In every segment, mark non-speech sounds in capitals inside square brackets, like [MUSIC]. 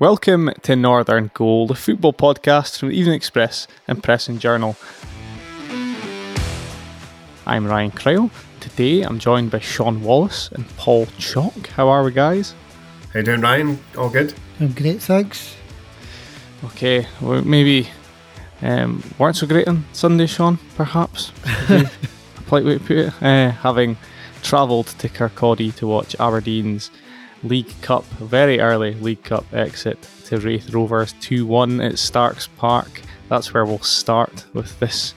Welcome to Northern Goal, the football podcast from the Evening Express and Press and Journal. I'm Ryan Cryle. Today I'm joined by Sean Wallace and Paul Chalk. How are we, guys? How you doing, Ryan? All good? I'm great, thanks. Okay, well, maybe um, weren't so great on Sunday, Sean, perhaps? [LAUGHS] a polite way to put it. Uh, having travelled to Kirkcaldy to watch Aberdeen's League Cup, very early League Cup exit to Raith Rovers 2 1 at Starks Park. That's where we'll start with this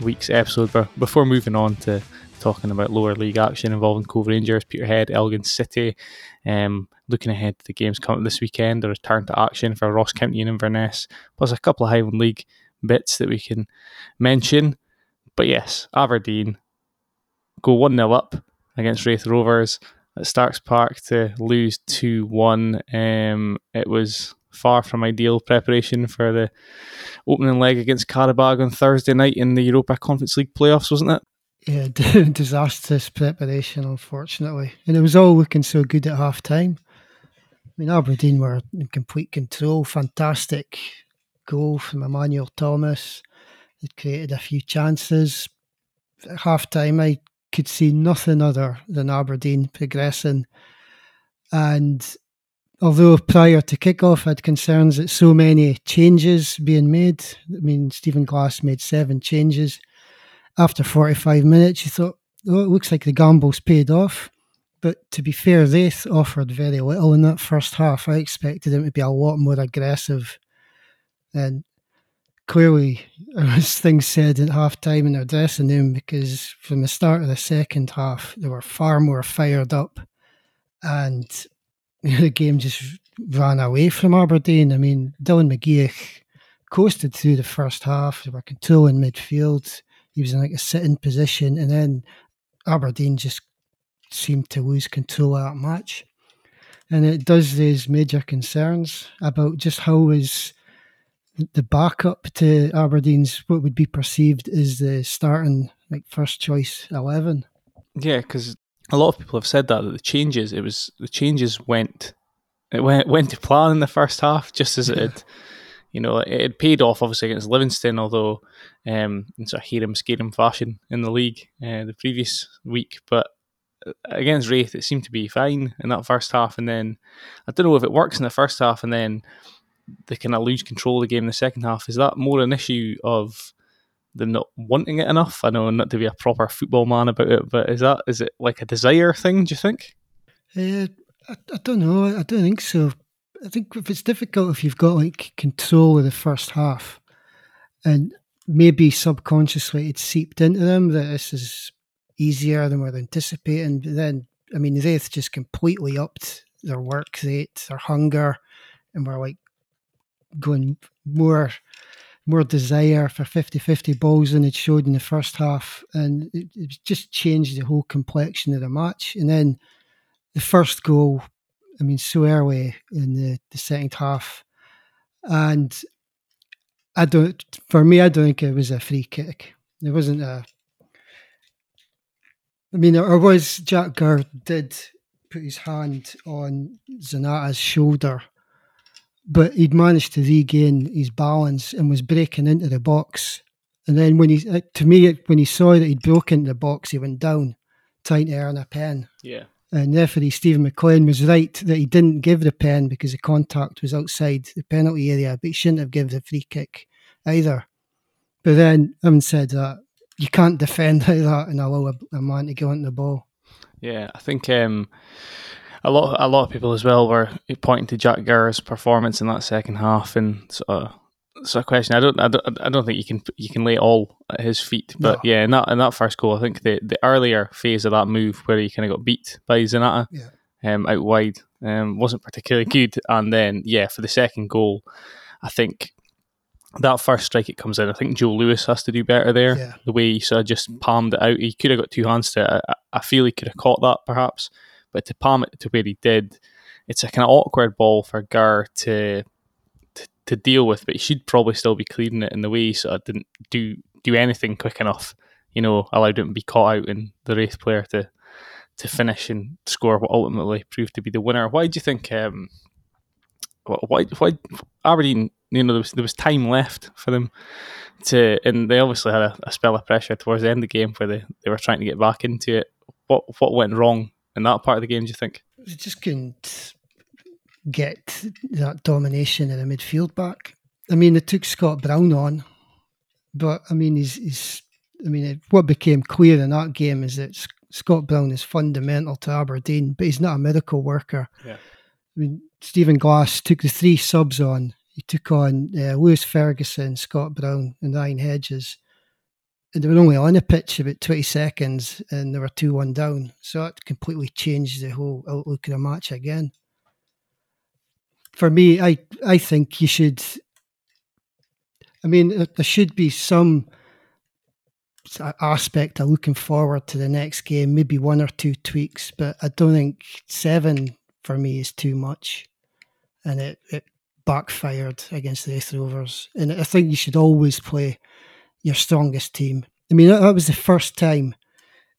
week's episode. But before moving on to talking about lower league action involving Cove Rangers, Peterhead, Elgin City, um, looking ahead to the games coming this weekend, a return to action for Ross County and Inverness, plus a couple of Highland League bits that we can mention. But yes, Aberdeen go 1 0 up against Raith Rovers at Starks Park to lose 2 1. Um, it was far from ideal preparation for the opening leg against Qarabag on Thursday night in the Europa Conference League playoffs, wasn't it? Yeah, [LAUGHS] disastrous preparation, unfortunately. And it was all looking so good at half time. I mean, Aberdeen were in complete control. Fantastic goal from Emmanuel Thomas. It created a few chances. At half time, I could see nothing other than Aberdeen progressing. And although prior to kickoff, I had concerns that so many changes being made. I mean, Stephen Glass made seven changes. After 45 minutes, you thought, oh, it looks like the gamble's paid off. But to be fair, they offered very little in that first half. I expected them to be a lot more aggressive. And clearly [LAUGHS] there was things said at half time in their dressing room because from the start of the second half they were far more fired up and [LAUGHS] the game just ran away from Aberdeen. I mean, Dylan McGeouch coasted through the first half. They were controlling midfield. He was in like a sitting position, and then Aberdeen just seemed to lose control of that match. And it does raise major concerns about just how is the backup to Aberdeen's what would be perceived as the starting like first choice eleven. Yeah, because a lot of people have said that, that the changes it was the changes went it went went to plan in the first half just as it had you know it had paid off obviously against Livingston although um in sort of Hiram Scarum fashion in the league uh, the previous week but uh, against Raith, it seemed to be fine in that first half and then I don't know if it works in the first half and then they kind of lose control of the game in the second half. Is that more an issue of them not wanting it enough? I know not to be a proper football man about it, but is that is it like a desire thing? Do you think? Uh, I, I don't know. I don't think so. I think if it's difficult if you've got like control of the first half, and maybe subconsciously it's seeped into them that this is easier than we're anticipating. But then, I mean, they've just completely upped their work rate, their hunger, and we're like going more more desire for 50-50 balls than it showed in the first half and it, it, just changed the whole complexion of the match. And then the first goal I mean so early in the, the second half. And I don't for me I don't think it was a free kick. It wasn't a I mean there was Jack Gurr did put his hand on Zanatta's shoulder but he'd managed to regain his balance and was breaking into the box. And then when he, uh, to me, when he saw that he'd broken the box, he went down, trying to earn a pen. Yeah. And referee Stephen McLean was right that he didn't give the pen because the contact was outside the penalty area, but he shouldn't have given the free kick either. But then, having said that, you can't defend [LAUGHS] like that and allow a, a man to go on the ball. Yeah, I think um, a lot a lot of people as well were pointing to Jack Gurr's performance in that second half and sort of so a question. I don't, I don't, I don't think you can you can lay all at his feet. But no. yeah, in that in that first goal, I think the, the earlier phase of that move where he kind of got beat by Zanatta yeah. um, out wide um, wasn't particularly good. And then yeah, for the second goal, I think that first strike it comes in. I think Joe Lewis has to do better there. Yeah. The way he sort of just palmed it out, he could have got two hands to it. I, I feel he could have caught that perhaps. But to palm it to where he did, it's a kind of awkward ball for Gurr to, to to deal with. But he should probably still be clearing it in the way, so I didn't do do anything quick enough. You know, allowed him to be caught out and the Raith player to to finish and score what ultimately proved to be the winner. Why do you think? Um, why why Aberdeen? You know, there was there was time left for them to, and they obviously had a, a spell of pressure towards the end of the game where they, they were trying to get back into it. What what went wrong in that part of the game? Do you think? They just couldn't get that domination in the midfield back. I mean, they took Scott Brown on, but I mean, he's, he's I mean, what became clear in that game is that Scott Brown is fundamental to Aberdeen, but he's not a miracle worker. Yeah. I mean, Stephen Glass took the three subs on. He took on uh, Lewis Ferguson, Scott Brown, and Ryan Hedges. They were only on the pitch about 20 seconds and they were 2 1 down. So that completely changed the whole outlook of the match again. For me, I, I think you should. I mean, there should be some aspect of looking forward to the next game, maybe one or two tweaks, but I don't think seven for me is too much. And it, it backfired against the Rovers. And I think you should always play your strongest team. I mean, that was the first time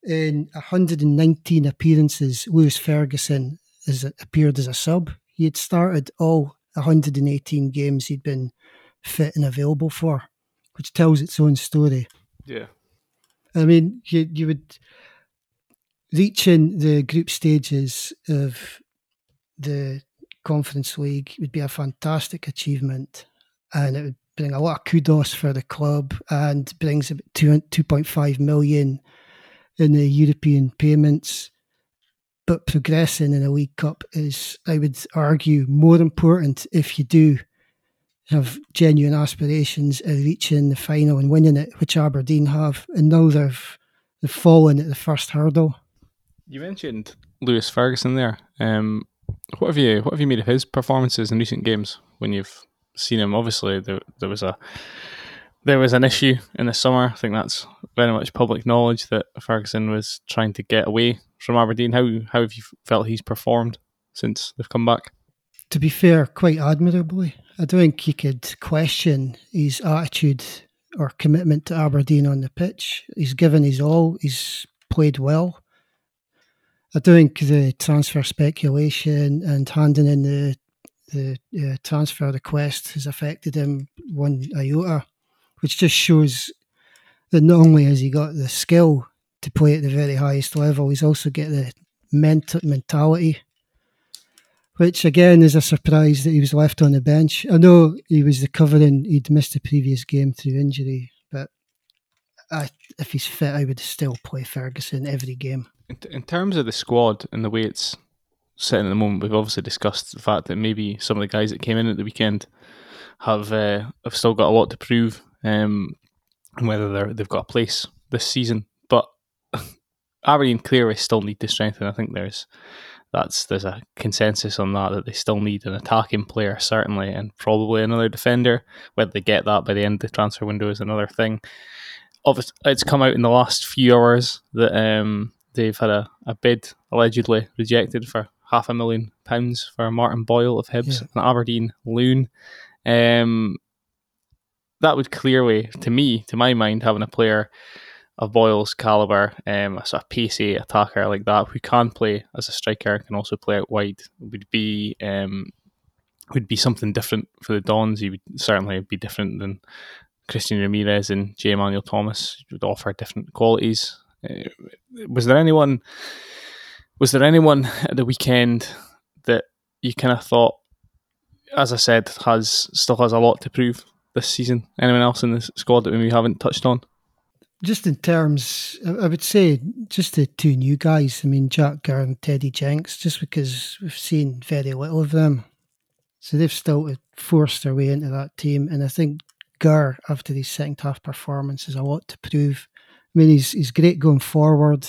in 119 appearances Lewis Ferguson has appeared as a sub. He had started all 118 games he'd been fit and available for, which tells its own story. Yeah. I mean, you you would reaching the group stages of the Conference League would be a fantastic achievement, and it would a lot of kudos for the club and brings about two two point five million in the European payments. But progressing in a League Cup is, I would argue, more important if you do have genuine aspirations of reaching the final and winning it, which Aberdeen have, and now they've they've fallen at the first hurdle. You mentioned Lewis Ferguson there. Um, what have you what have you made of his performances in recent games when you've seen him? Obviously, there there was a there was an issue in the summer. I think that's very much public knowledge that Ferguson was trying to get away from Aberdeen. How how have you felt he's performed since they've come back? To be fair, quite admirably. I don't think you could question his attitude or commitment to Aberdeen on the pitch. He's given his all. He's played well. I don't think the transfer speculation and handing in the the uh, transfer request has affected him one iota, which just shows that not only has he got the skill to play at the very highest level, he's also got the ment- mentality which again is a surprise that he was left on the bench. I know he was recovering; he'd missed the previous game through injury, but I, if he's fit, I would still play Ferguson every game. In terms of the squad and the way it's sitting at the moment, we've obviously discussed the fact that maybe some of the guys that came in at the weekend have uh, have still got a lot to prove, um, and whether they're, they've got a place this season. But [LAUGHS] Aberdeen clearly still need to strengthen. I think there's that's there's a consensus on that that they still need an attacking player certainly and probably another defender. Whether they get that by the end of the transfer window is another thing. Obviously, it's come out in the last few hours that um, they've had a, a bid allegedly rejected for half a million pounds for Martin Boyle of Hibs, yeah. an Aberdeen loon. Um, that would clearly, to me, to my mind, having a player of Boyle's caliber, um, a sort of pacey attacker like that who can play as a striker and can also play out wide would be um, would be something different for the Dons. He would certainly be different than Christian Ramirez and J. Emmanuel Thomas. He would offer different qualities. Uh, was there anyone? Was there anyone at the weekend that you kind of thought, as I said, has still has a lot to prove this season? Anyone else in the squad that we haven't touched on? just in terms, I would say just the two new guys. I mean, Jack Gurr and Teddy Jenks, just because we've seen very little of them. So they've still uh, forced their way into that team. And I think Gurr, after his second half performance, has a lot to prove. I mean, he's, he's great going forward,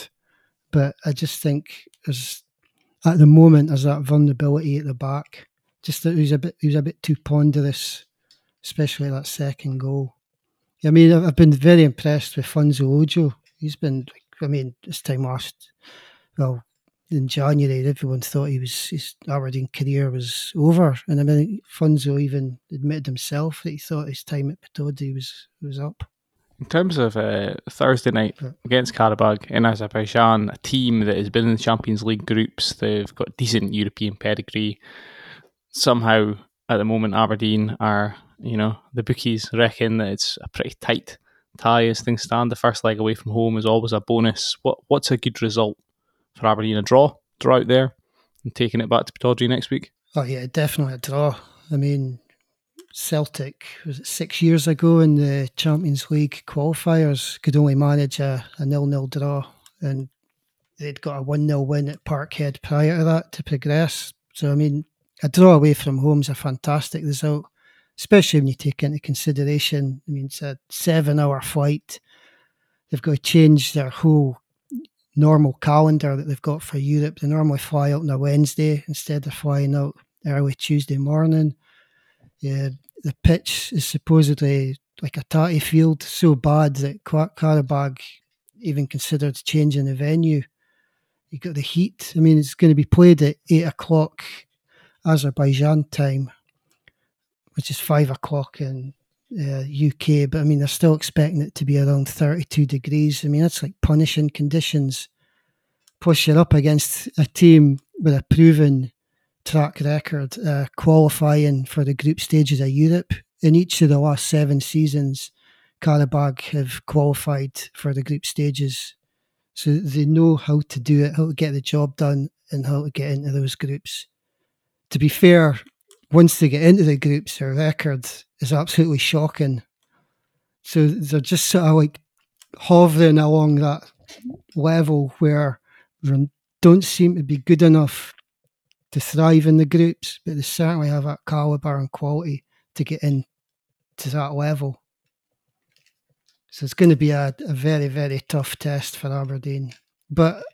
but I just think there's, at the moment, there's that vulnerability at the back. Just that he was a bit, he was a bit too ponderous, especially that second goal. I mean, I've been very impressed with Funso Ojo. He's been, I mean, this time last, well, in January, everyone thought he was his Aberdeen career was over, and I mean, Funso even admitted himself that he thought his time at Pittodrie was was up. In terms of uh, Thursday night against Qarabag in Azerbaijan, a team that has been in the Champions League groups, they've got decent European pedigree. Somehow at the moment Aberdeen are, you know, the bookies reckon that it's a pretty tight tie as things stand. The first leg away from home is always a bonus. What what's a good result for Aberdeen? A draw, draw out there, and taking it back to Pittodrie next week. Oh yeah, definitely a draw. I mean, Celtic was it six years ago in the Champions League qualifiers could only manage a, a nil-nil draw, and they'd got a one-nil win at Parkhead prior to that to progress. So I mean, a draw away from home is a fantastic result, especially when you take into consideration. I mean, it's a seven-hour flight. They've got to change their whole normal calendar that they've got for Europe. They normally fly out on a Wednesday instead of flying out early Tuesday morning. Yeah, the pitch is supposedly like a tatty field, so bad that Qarabag even considered changing the venue. You got the heat. I mean, it's going to be played at eight o'clock Azerbaijan time, which is five o'clock in uh, UK. But I mean, they're still expecting it to be around 32 degrees. I mean, that's like punishing conditions. Push it up against a team with a proven track record uh, qualifying for the group stages of Europe. In each of the last seven seasons, Qarabag have qualified for the group stages. So they know how to do it, how to get the job done, and how to get into those groups. To be fair, once they get into the groups, their record is absolutely shocking. So they're just sort of like hovering along that level where they don't seem to be good enough to thrive in the groups, but they certainly have that caliber and quality to get in to that level. So it's going to be a, a very, very tough test for Aberdeen. But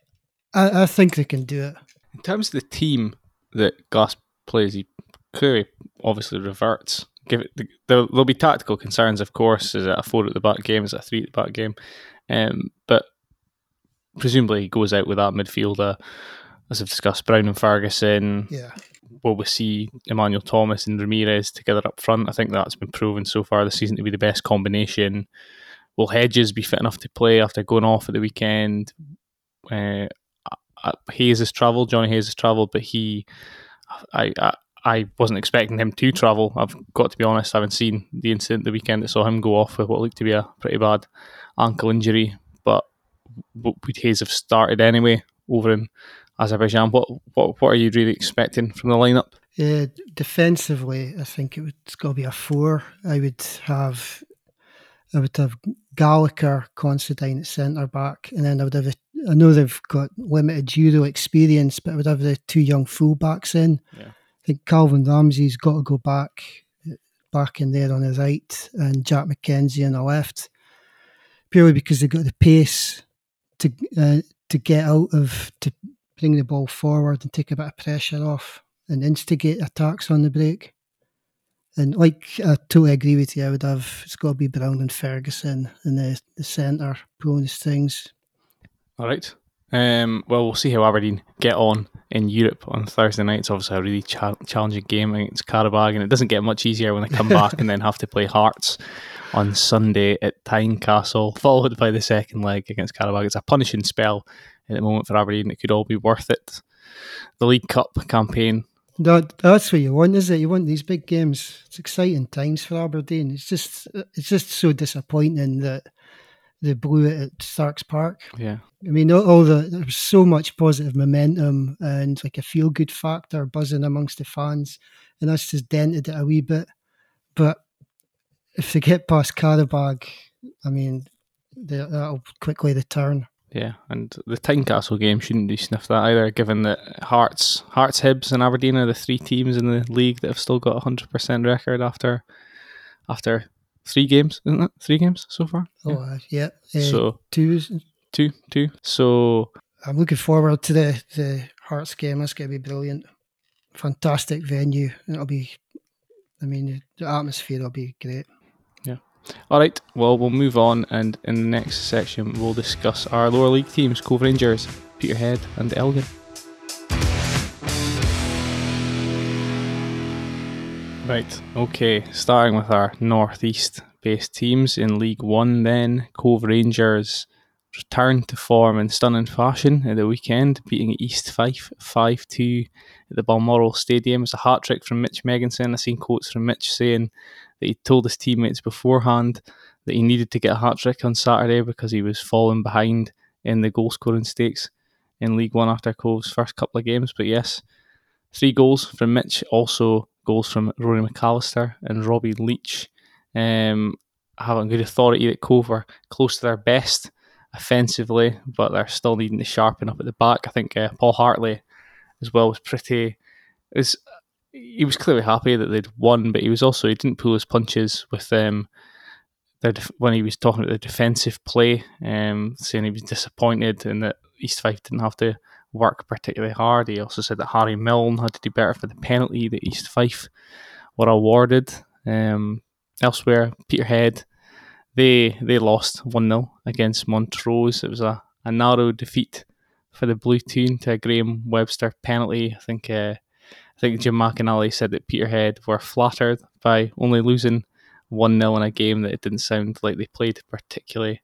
I, I, think they can do it. In terms of the team that Glass plays, he clearly obviously reverts. Give it the, there'll, there'll, be tactical concerns, of course. Is it a four at the back game? Is it a three at the back game? Um, but presumably he goes out with that midfielder as I've discussed, Brown and Ferguson. Yeah. Will we see Emmanuel Thomas and Ramirez together up front? I think that's been proven so far this season to be the best combination. Will Hedges be fit enough to play after going off at the weekend? Uh, Hayes has travelled. Johnny Hayes has travelled, but he, I, I, I wasn't expecting him to travel. I've got to be honest. I haven't seen the incident the weekend that saw him go off with what looked to be a pretty bad ankle injury. But would Hayes have started anyway over in Azerbaijan. What what what are you really expecting from the lineup? Uh, defensively, I think it would, it's got to be a four. I would have I would have Gallagher, Considine at centre back, and then I would have. A, I know they've got limited Euro experience, but I would have the two young fullbacks in. Yeah. I think Calvin Ramsey's got to go back, back in there on the right, and Jack McKenzie on the left, purely because they've got the pace to uh, to get out of to bring the ball forward and take a bit of pressure off and instigate attacks on the break. And like I totally agree with you, I would have it's got to be Brown and Ferguson in the, the centre pulling these things. All right. Um, well, we'll see how Aberdeen get on in Europe on Thursday night. It's obviously a really cha- challenging game against Qarabag, and it doesn't get much easier when they come back and then have to play Hearts on Sunday at Tynecastle, followed by the second leg against Qarabag. It's a punishing spell at the moment for Aberdeen. It could all be worth it. The League Cup campaign. That, that's what you want, is it? You want these big games. It's exciting times for Aberdeen. It's just it's just so disappointing that they blew it at Starks Park. Yeah. I mean, all, all the there was so much positive momentum and like a feel good factor buzzing amongst the fans, and that's just dented it a wee bit. But if they get past Qarabag, I mean, that'll quickly return. Yeah, and the Tynecastle game shouldn't be sniffed at either, given that Hearts, Hearts, Hibs, and Aberdeen are the three teams in the league that have still got a hundred percent record after after three games, isn't it? Three games so far. Oh, yeah. Uh, yeah. Uh, so two, two, two. So I'm looking forward to the the Hearts game. That's going to be brilliant. Fantastic venue. It'll be. I mean, the atmosphere will be great. All right, well, we'll move on, and in the next section, we'll discuss our lower league teams Cove Rangers, Peterhead, and Elgin. Right, okay, starting with our northeast based teams in League One, then Cove Rangers returned to form in stunning fashion at the weekend, beating East Fife 5 2 at the Balmoral Stadium. It was a hat trick from Mitch Megginson. I've seen quotes from Mitch saying that he told his teammates beforehand that he needed to get a hat trick on Saturday because he was falling behind in the goal scoring stakes in League One after Cove's first couple of games. But yes, three goals from Mitch, also goals from Rory McAllister and Robbie Leitch. Um, having good authority that Cove are close to their best offensively, but they're still needing to sharpen up at the back. I think uh, Paul Hartley as well was pretty. He was clearly happy that they'd won, but he was also he didn't pull his punches with um their def- when he was talking about the defensive play, um, saying he was disappointed and that East Fife didn't have to work particularly hard. He also said that Harry Milne had to do better for the penalty that East Fife were awarded. Um, elsewhere, Peterhead they they lost 1 0 against Montrose. It was a, a narrow defeat for the Blue Team to a Graham Webster penalty. I think uh, I think Jim McInally said that Peterhead were flattered by only losing 1 0 in a game that it didn't sound like they played particularly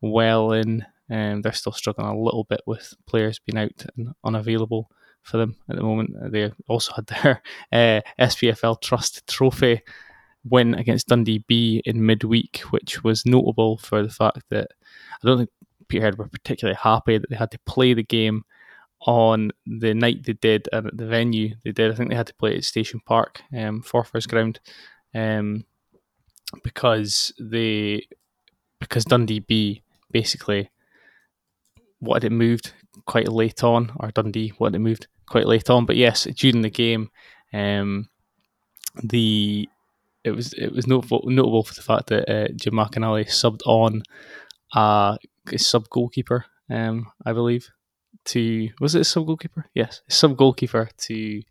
well in. Um, they're still struggling a little bit with players being out and unavailable for them at the moment. They also had their [LAUGHS] uh, SPFL Trust Trophy win against Dundee B in midweek, which was notable for the fact that I don't think Peterhead were particularly happy that they had to play the game on the night they did at the venue they did. I think they had to play at Station Park, um, Forfars Ground, um, because they because Dundee B basically wanted it moved quite late on, or Dundee wanted it moved quite late on. But yes, during the game, um, the it was it was notable, notable for the fact that uh, Jim McInally subbed on uh, a sub goalkeeper, um, I believe, to was it a sub goalkeeper? Yes, sub goalkeeper to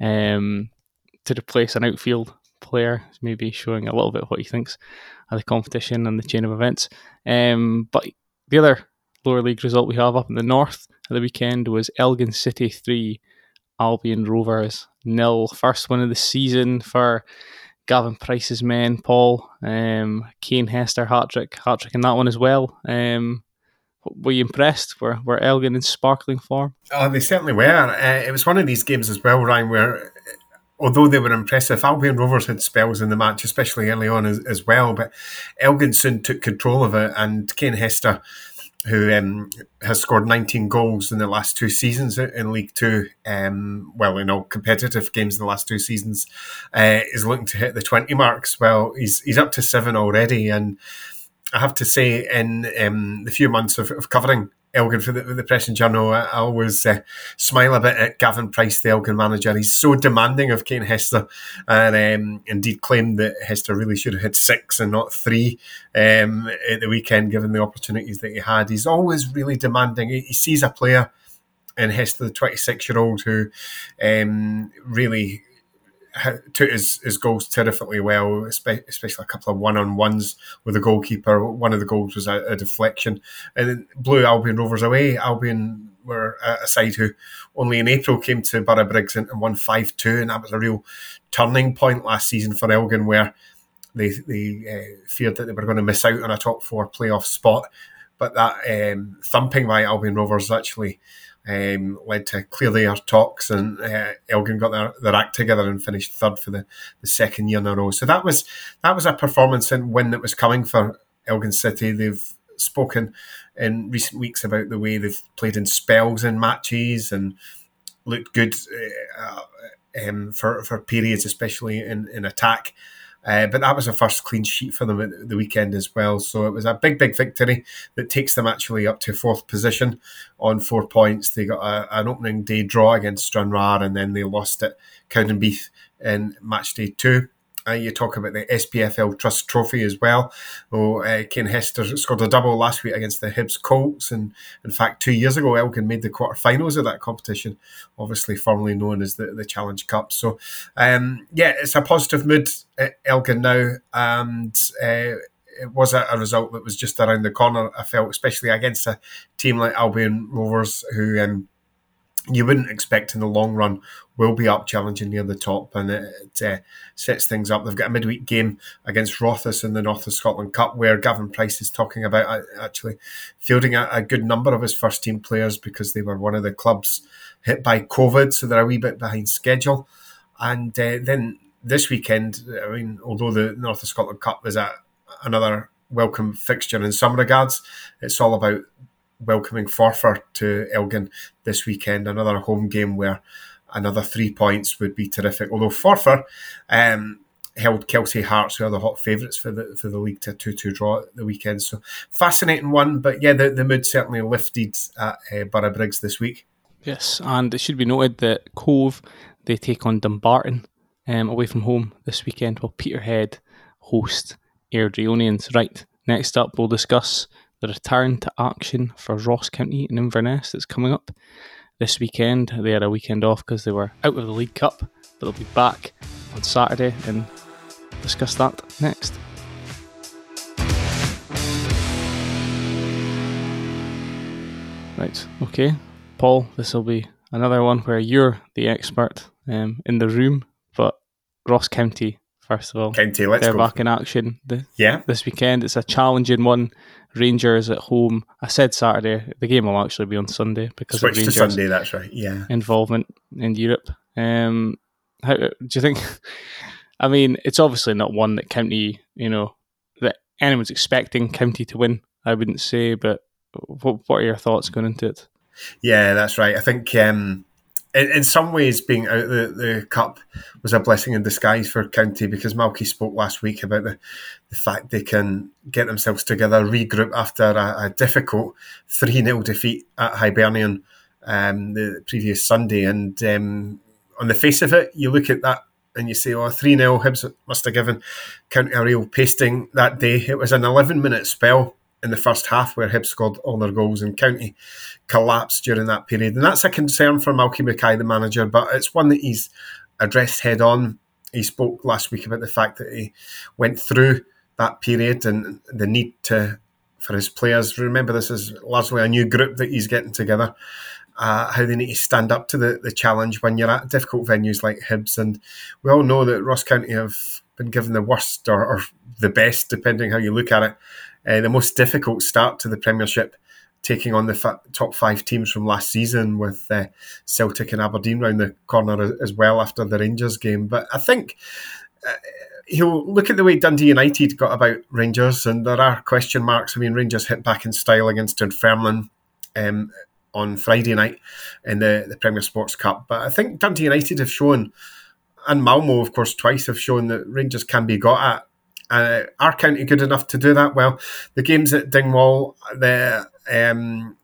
um, to replace an outfield player, maybe showing a little bit what he thinks of the competition and the chain of events. Um, but the other lower league result we have up in the north at the weekend was Elgin City three, Albion Rovers nil. First win of the season for Gavin Price's men, Paul, um, Kane Hester hat trick, hat trick in that one as well. Um, were you impressed? Were were Elgin in sparkling form? Oh, they certainly were. Uh, it was one of these games as well, Ryan, where although they were impressive, Albion Rovers had spells in the match, especially early on as, as well. But Elgin soon took control of it, and Kane Hester who um, has scored 19 goals in the last two seasons in League Two. Um, well, in all competitive games in the last two seasons, uh, is looking to hit the 20 marks. Well, he's he's up to seven already, and I have to say, in um, the few months of, of covering Elgin for the, the Press and Journal, I, I always uh, smile a bit at Gavin Price, the Elgin manager. He's so demanding of Kane Hester, and um, indeed claimed that Hester really should have had six and not three um, at the weekend, given the opportunities that he had. He's always really demanding. He, he sees a player in Hester, the 26 year old, who um, really took his, his goals terrifically well, especially a couple of one on ones with the goalkeeper. One of the goals was a, a deflection and blew Albion Rovers away. Albion were a side who only in April came to Borough Briggs and, won 5 2, and that was a real turning point last season for Elgin where they, they uh, feared that they were going to miss out on a top four playoff spot. But that um, thumping by Albion Rovers actually um, led to clear their talks, and uh, Elgin got their, their act together and finished third for the, the second year in a row. So that was that was a performance and win that was coming for Elgin City. They've spoken in recent weeks about the way they've played in spells in matches and looked good uh, um, for for periods, especially in in attack. Uh, but that was a first clean sheet for them at the weekend as well. So it was a big, big victory that takes them actually up to fourth position on four points. They got a, an opening day draw against Stranraer and then they lost at Cowdenbeath in match day two. Uh, you talk about the SPFL Trust Trophy as well. Oh, uh, Kane Hester scored a double last week against the Hibs Colts, and in fact, two years ago, Elgin made the quarterfinals of that competition, obviously formerly known as the, the Challenge Cup. So, um, yeah, it's a positive mood at Elgin now, and uh, it was a, a, result that was just around the corner. I felt, especially against a team like Albion Rovers, who um, you wouldn't expect in the long run will be up challenging near the top and it, uh, sets things up. They've got a midweek game against Rothes in the North of Scotland Cup where Gavin Price is talking about uh, actually fielding a, a, good number of his first team players because they were one of the clubs hit by COVID, so they're a wee bit behind schedule. And uh, then this weekend, I mean, although the North of Scotland Cup is a, another welcome fixture in some regards, it's all about welcoming Forfar to Elgin this weekend. Another home game where another three points would be terrific. Although Forfar um, held Kelty Hearts, who are the hot favourites for the for the league to two two draw at the weekend. So fascinating one, but yeah, the, the mood certainly lifted at uh, Borough Briggs this week. Yes, and it should be noted that Cove they take on Dumbarton um, away from home this weekend, while Peterhead host Airdrieonians. Right, next up we'll discuss the return to action for Ross County and Inverness that's coming up this weekend. They had a weekend off because they were out of the League Cup, but they'll be back on Saturday and discuss that next. Right, okay. Paul, this will be another one where you're the expert um, in the room, but Ross County, first of all. County, let's They're go. back in action the, yeah. this weekend. It's a challenging one. Rangers at home. I said Saturday. The game will actually be on Sunday because Switch of Rangers to Sunday, that's right. Yeah. involvement in Europe. Um, how do you think? [LAUGHS] I mean, it's obviously not one that County, you know, that anyone's expecting County to win. I wouldn't say, but what what are your thoughts going into it? Yeah, that's right. I think um, in, in some ways, being out the, the cup was a blessing in disguise for County because Malky spoke last week about the, the fact they can get themselves together, regroup after a, a difficult 3 0 defeat at Hibernian um, the previous Sunday. And um, on the face of it, you look at that and you say, oh, 3 0, Hibs must have given County a real pasting that day. It was an 11 minute spell in the first half where Hibs scored all their goals and County collapsed during that period. And that's a concern for Malky Mackay, the manager, but it's one that he's addressed head on. He spoke last week about the fact that he went through that period and the need to for his players. Remember, this is largely a new group that he's getting together. Uh, how they need to stand up to the, the challenge when you're at difficult venues like Hibs. And we all know that Ross County have been given the worst or, or the best, depending how you look at it, uh, the most difficult start to the Premiership, taking on the top five teams from last season with uh, Celtic and Aberdeen round the corner as well after the Rangers game. But I think. Uh, he'll look at the way Dundee United got about Rangers, and there are question marks. I mean, Rangers hit back in style against Dunfermline um, on Friday night in the, the Premier Sports Cup. But I think Dundee United have shown, and Malmo, of course, twice have shown that Rangers can be got at. Uh, are County good enough to do that? Well, the games at Dingwall, the um,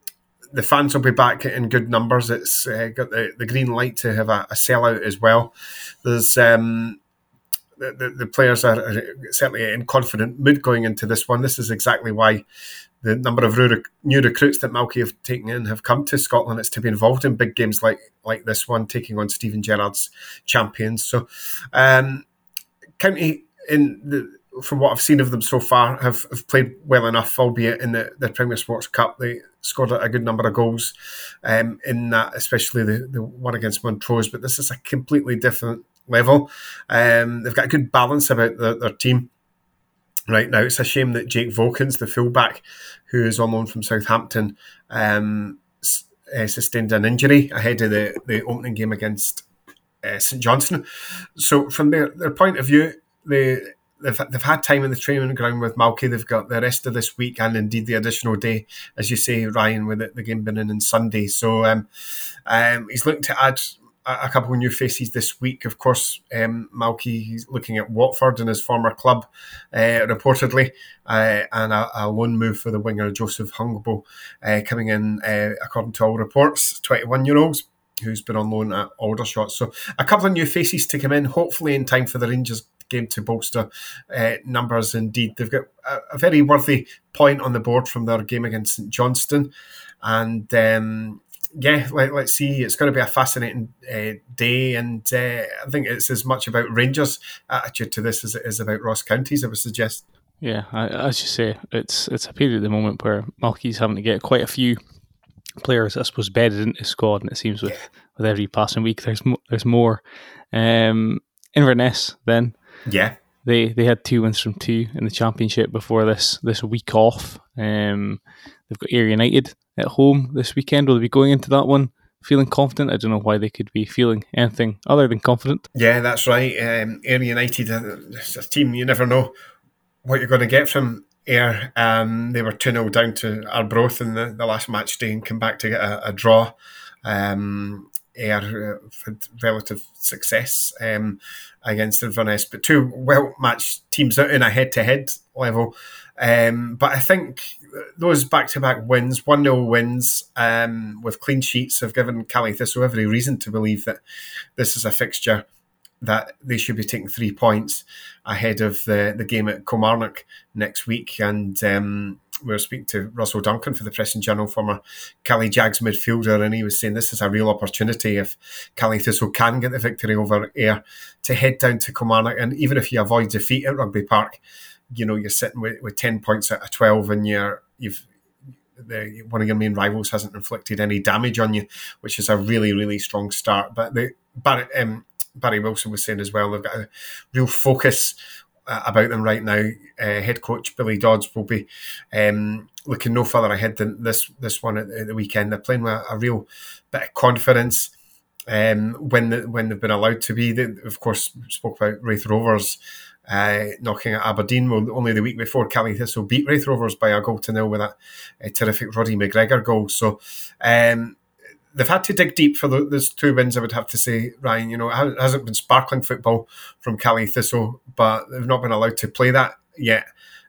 the fans will be back in good numbers. It's uh, got the, the green light to have a, a sellout as well. There's um, the, the, the, players are certainly in confident mood going into this one. This is exactly why the number of new recruits that Malky have taken in have come to Scotland. It's to be involved in big games like like this one, taking on Steven Gerrard's champions. So, um, County in the from what I've seen of them so far, have, have played well enough, albeit in the, the Premier Sports Cup. They scored a, good number of goals um, in that, especially the, the one against Montrose. But this is a completely different level. Um, they've got a good balance about the, their team right now. It's a shame that Jake Vokins, the fullback, who is on loan from Southampton, um, uh, sustained an injury ahead of the, the opening game against uh, St Johnstone. So, from their, their point of view, they they've, they've had time in the training ground with Malky. They've got the rest of this week and indeed the additional day, as you say, Ryan, with it, the game being in on Sunday. So um, um, he's looking to add a couple of new faces this week. Of course, um, Malky, he's looking at Watford and his former club, uh, reportedly, uh, and a, a, loan move for the winger Joseph Hungbo uh, coming in, uh, according to all reports, 21 year olds who's been on loan at Aldershot. So a couple of new faces to come in, hopefully in time for the Rangers game to bolster uh, numbers. Indeed, they've got a, a, very worthy point on the board from their game against St Johnstone, and um, yeah, let, us see. It's going to be a fascinating uh, day, and uh, I think it's as much about Rangers' attitude to this as it is about Ross County's. I would suggest. Yeah, as you say, it's it's a period at the moment where Malky's having to get quite a few players, I suppose, bedded into the squad, and it seems with, yeah. with every passing week, there's mo- there's more. Um, Inverness, then, yeah, they they had two wins from two in the championship before this this week off. Um, they've got Ayr United at home this weekend. Will they be going into that one feeling confident? I don't know why they could be feeling anything other than confident. Yeah, that's right. Um, Ayr United, uh, it's a team you never know what you're going to get from Air. Um, they were 2 0 down to Arbroath in the, the last match day and came back to get a, a draw. Um, Uh, had relative success um, against Inverness, but two well matched teams in a head to head level. Um, but I think those back to back wins, 1 0 wins um, with clean sheets, have given Caley Thistle every reason to believe that this is a fixture that they should be taking three points ahead of the, the game at Kilmarnock next week. And um, we were speaking to Russell Duncan for the Press and Journal, former Caley Jags midfielder, and he was saying this is a real opportunity if Caley Thistle can get the victory over Ayr to head down to Kilmarnock. And even if you avoid defeat at Rugby Park, you know, you're sitting with, with 10 points out of 12 and you're, you've, the, one of your main rivals hasn't inflicted any damage on you, which is a really, really strong start. But the, but um, Barry Wilson was saying as well, they've got a real focus about them right now. Uh, head coach Billy Dodds will be um, looking no further ahead than this this one at, at the weekend. They're playing with a real bit of confidence um, when the, when they've been allowed to be. They, of course, spoke about Raith Rovers. Uh, knocking at Aberdeen. Well, only the week before, Caley Thistle beat Raith Rovers by a goal to nil with that a terrific Roddy McGregor goal. So um, they've had to dig deep for the, those two wins. I would have to say, Ryan. You know, it hasn't been sparkling football from Caley Thistle, but they've not been allowed to play that yet.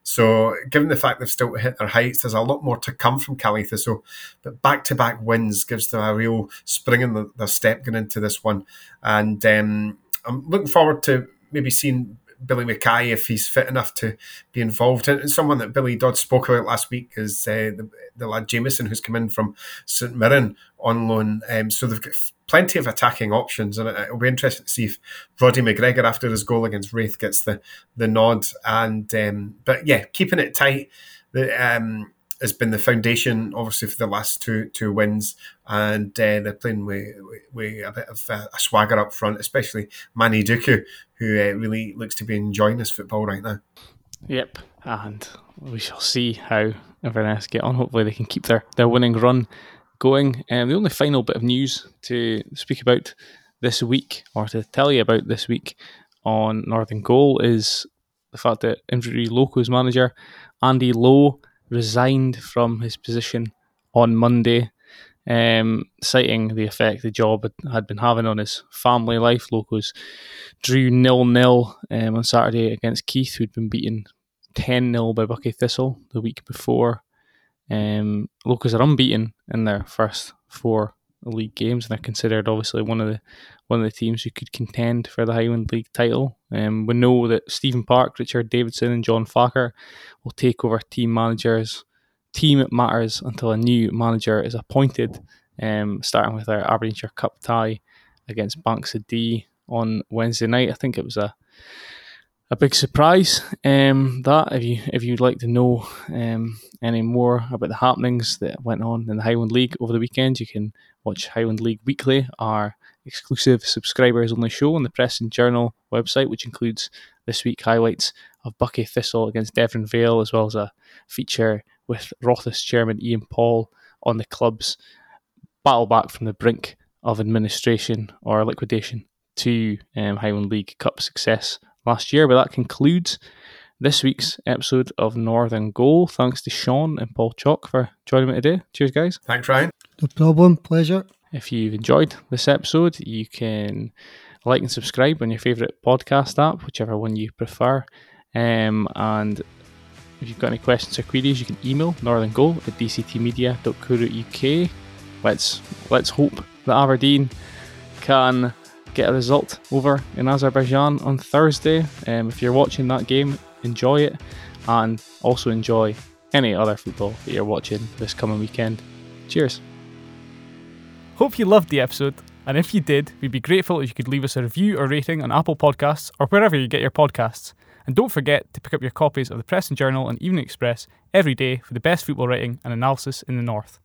So, given the fact they've still hit their heights, there's a lot more to come from Caley Thistle. But back to back wins gives them a real spring in the, their step going into this one. And um, I'm looking forward to maybe seeing Billy Mackay if he's fit enough to be involved. And someone that Billy Dodd spoke about last week is uh, the, the, lad Jameson, who's come in from St Mirren on loan. Um, so they've got plenty of attacking options, and it'll be interesting to see if Roddy McGregor, after his goal against Raith, gets the the nod. And um, but yeah, keeping it tight. The, um, has been the foundation, obviously, for the last two two wins, and uh, they're playing with, with, a bit of a, a, swagger up front, especially Manny Duku, who uh, really looks to be enjoying this football right now. Yep, and we shall see how Inverness get on. Hopefully, they can keep their, their winning run going. And um, the only final bit of news to speak about this week, or to tell you about this week on Northern Goal, is the fact that Inverurie Locos manager Andy Lowe resigned from his position on Monday, um, citing the effect the job had been having on his family life. Locos drew nil nil um, on Saturday against Keith, who'd been beaten 10 0 by Buckie Thistle the week before. Um, Locos are unbeaten in their first four league games, and they're considered obviously one of the one of the teams who could contend for the Highland League title. Um, we know that Stephen Park, Richard Davidson, and John Facker will take over team managers. Team matters until a new manager is appointed. Um, starting with our Aberdeenshire Cup tie against Banks o' Dee on Wednesday night. I think it was a a big surprise. Um, that if you if you'd like to know um, any more about the happenings that went on in the Highland League over the weekend, you can watch Highland League Weekly, our exclusive subscribers only show on the Press and Journal website, which includes this week highlights of Buckie Thistle against Deveronvale, as well as a feature with Rothes chairman Ian Paul on the club's battle back from the brink of administration or liquidation to um, Highland League Cup success last year. But that concludes this week's episode of Northern Goal. Thanks to Sean and Paul Chalk for joining me today. Cheers, guys. Thanks, Ryan. No problem. Pleasure. If you've enjoyed this episode, you can like and subscribe on your favourite podcast app, whichever one you prefer. Um, and if you've got any questions or queries, you can email northerngoal at dctmedia.co.uk. Let's let's hope that Aberdeen can get a result over in Azerbaijan on Thursday. Um, if you're watching that game, enjoy it and also enjoy any other football that you're watching this coming weekend. Cheers. Hope you loved the episode, and if you did, we'd be grateful if you could leave us a review or rating on Apple Podcasts or wherever you get your podcasts. And don't forget to pick up your copies of the Press and Journal and Evening Express every day for the best football writing and analysis in the North.